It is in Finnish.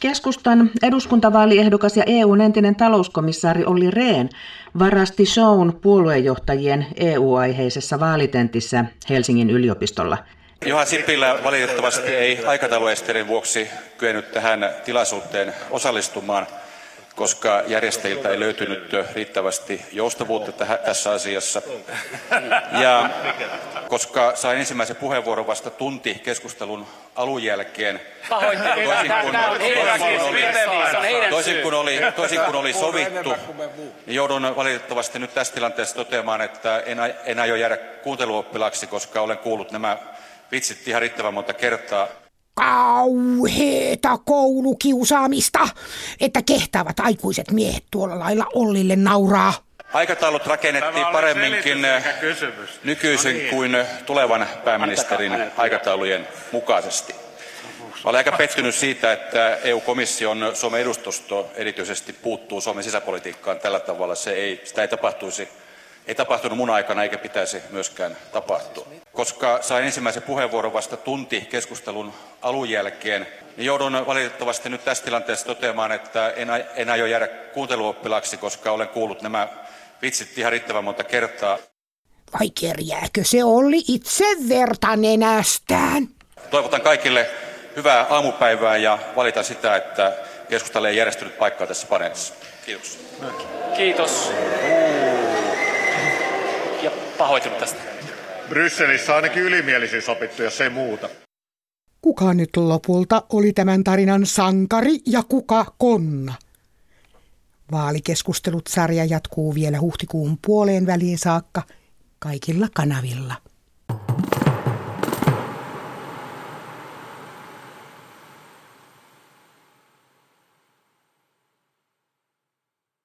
Keskustan eduskuntavaaliehdokas ja EUn entinen talouskomissaari Olli Rehn varasti shown puoluejohtajien EU-aiheisessa vaalitentissä Helsingin yliopistolla. Juha Sipilä valitettavasti ei aikatauluesteiden vuoksi kyennyt tähän tilaisuuteen osallistumaan, koska järjestäjiltä ei löytynyt riittävästi joustavuutta tässä asiassa. Ja koska sain ensimmäisen puheenvuoron vasta tunti keskustelun alun jälkeen, toisin kuin, oli, toisin kuin oli sovittu, niin joudun valitettavasti nyt tässä tilanteessa toteamaan, että en, en aio jäädä kuunteluoppilaaksi, koska olen kuullut nämä vitsit ihan riittävän monta kertaa. Kauheeta koulukiusaamista, että kehtaavat aikuiset miehet tuolla lailla Ollille nauraa. Aikataulut rakennettiin paremminkin nykyisen kuin tulevan pääministerin aikataulujen mukaisesti. Olen aika pettynyt siitä, että EU-komission Suomen edustusto erityisesti puuttuu Suomen sisäpolitiikkaan tällä tavalla. Se ei, sitä ei tapahtuisi ei tapahtunut mun aikana eikä pitäisi myöskään tapahtua. Koska sain ensimmäisen puheenvuoron vasta tunti keskustelun alun jälkeen, niin joudun valitettavasti nyt tässä tilanteessa toteamaan, että en, en aio jäädä kuunteluoppilaaksi, koska olen kuullut nämä vitsit ihan riittävän monta kertaa. Vai kerjääkö se oli itse verta nenästään? Toivotan kaikille hyvää aamupäivää ja valitan sitä, että keskustalle ei järjestynyt paikkaa tässä paneelissa. Kiitos. Kiitos. Ja pahoittelut tästä. Brysselissä ainakin ylimielisyys opittu, jos ei muuta. Kuka nyt lopulta oli tämän tarinan sankari ja kuka konna? Vaalikeskustelut sarja jatkuu vielä huhtikuun puoleen väliin saakka kaikilla kanavilla.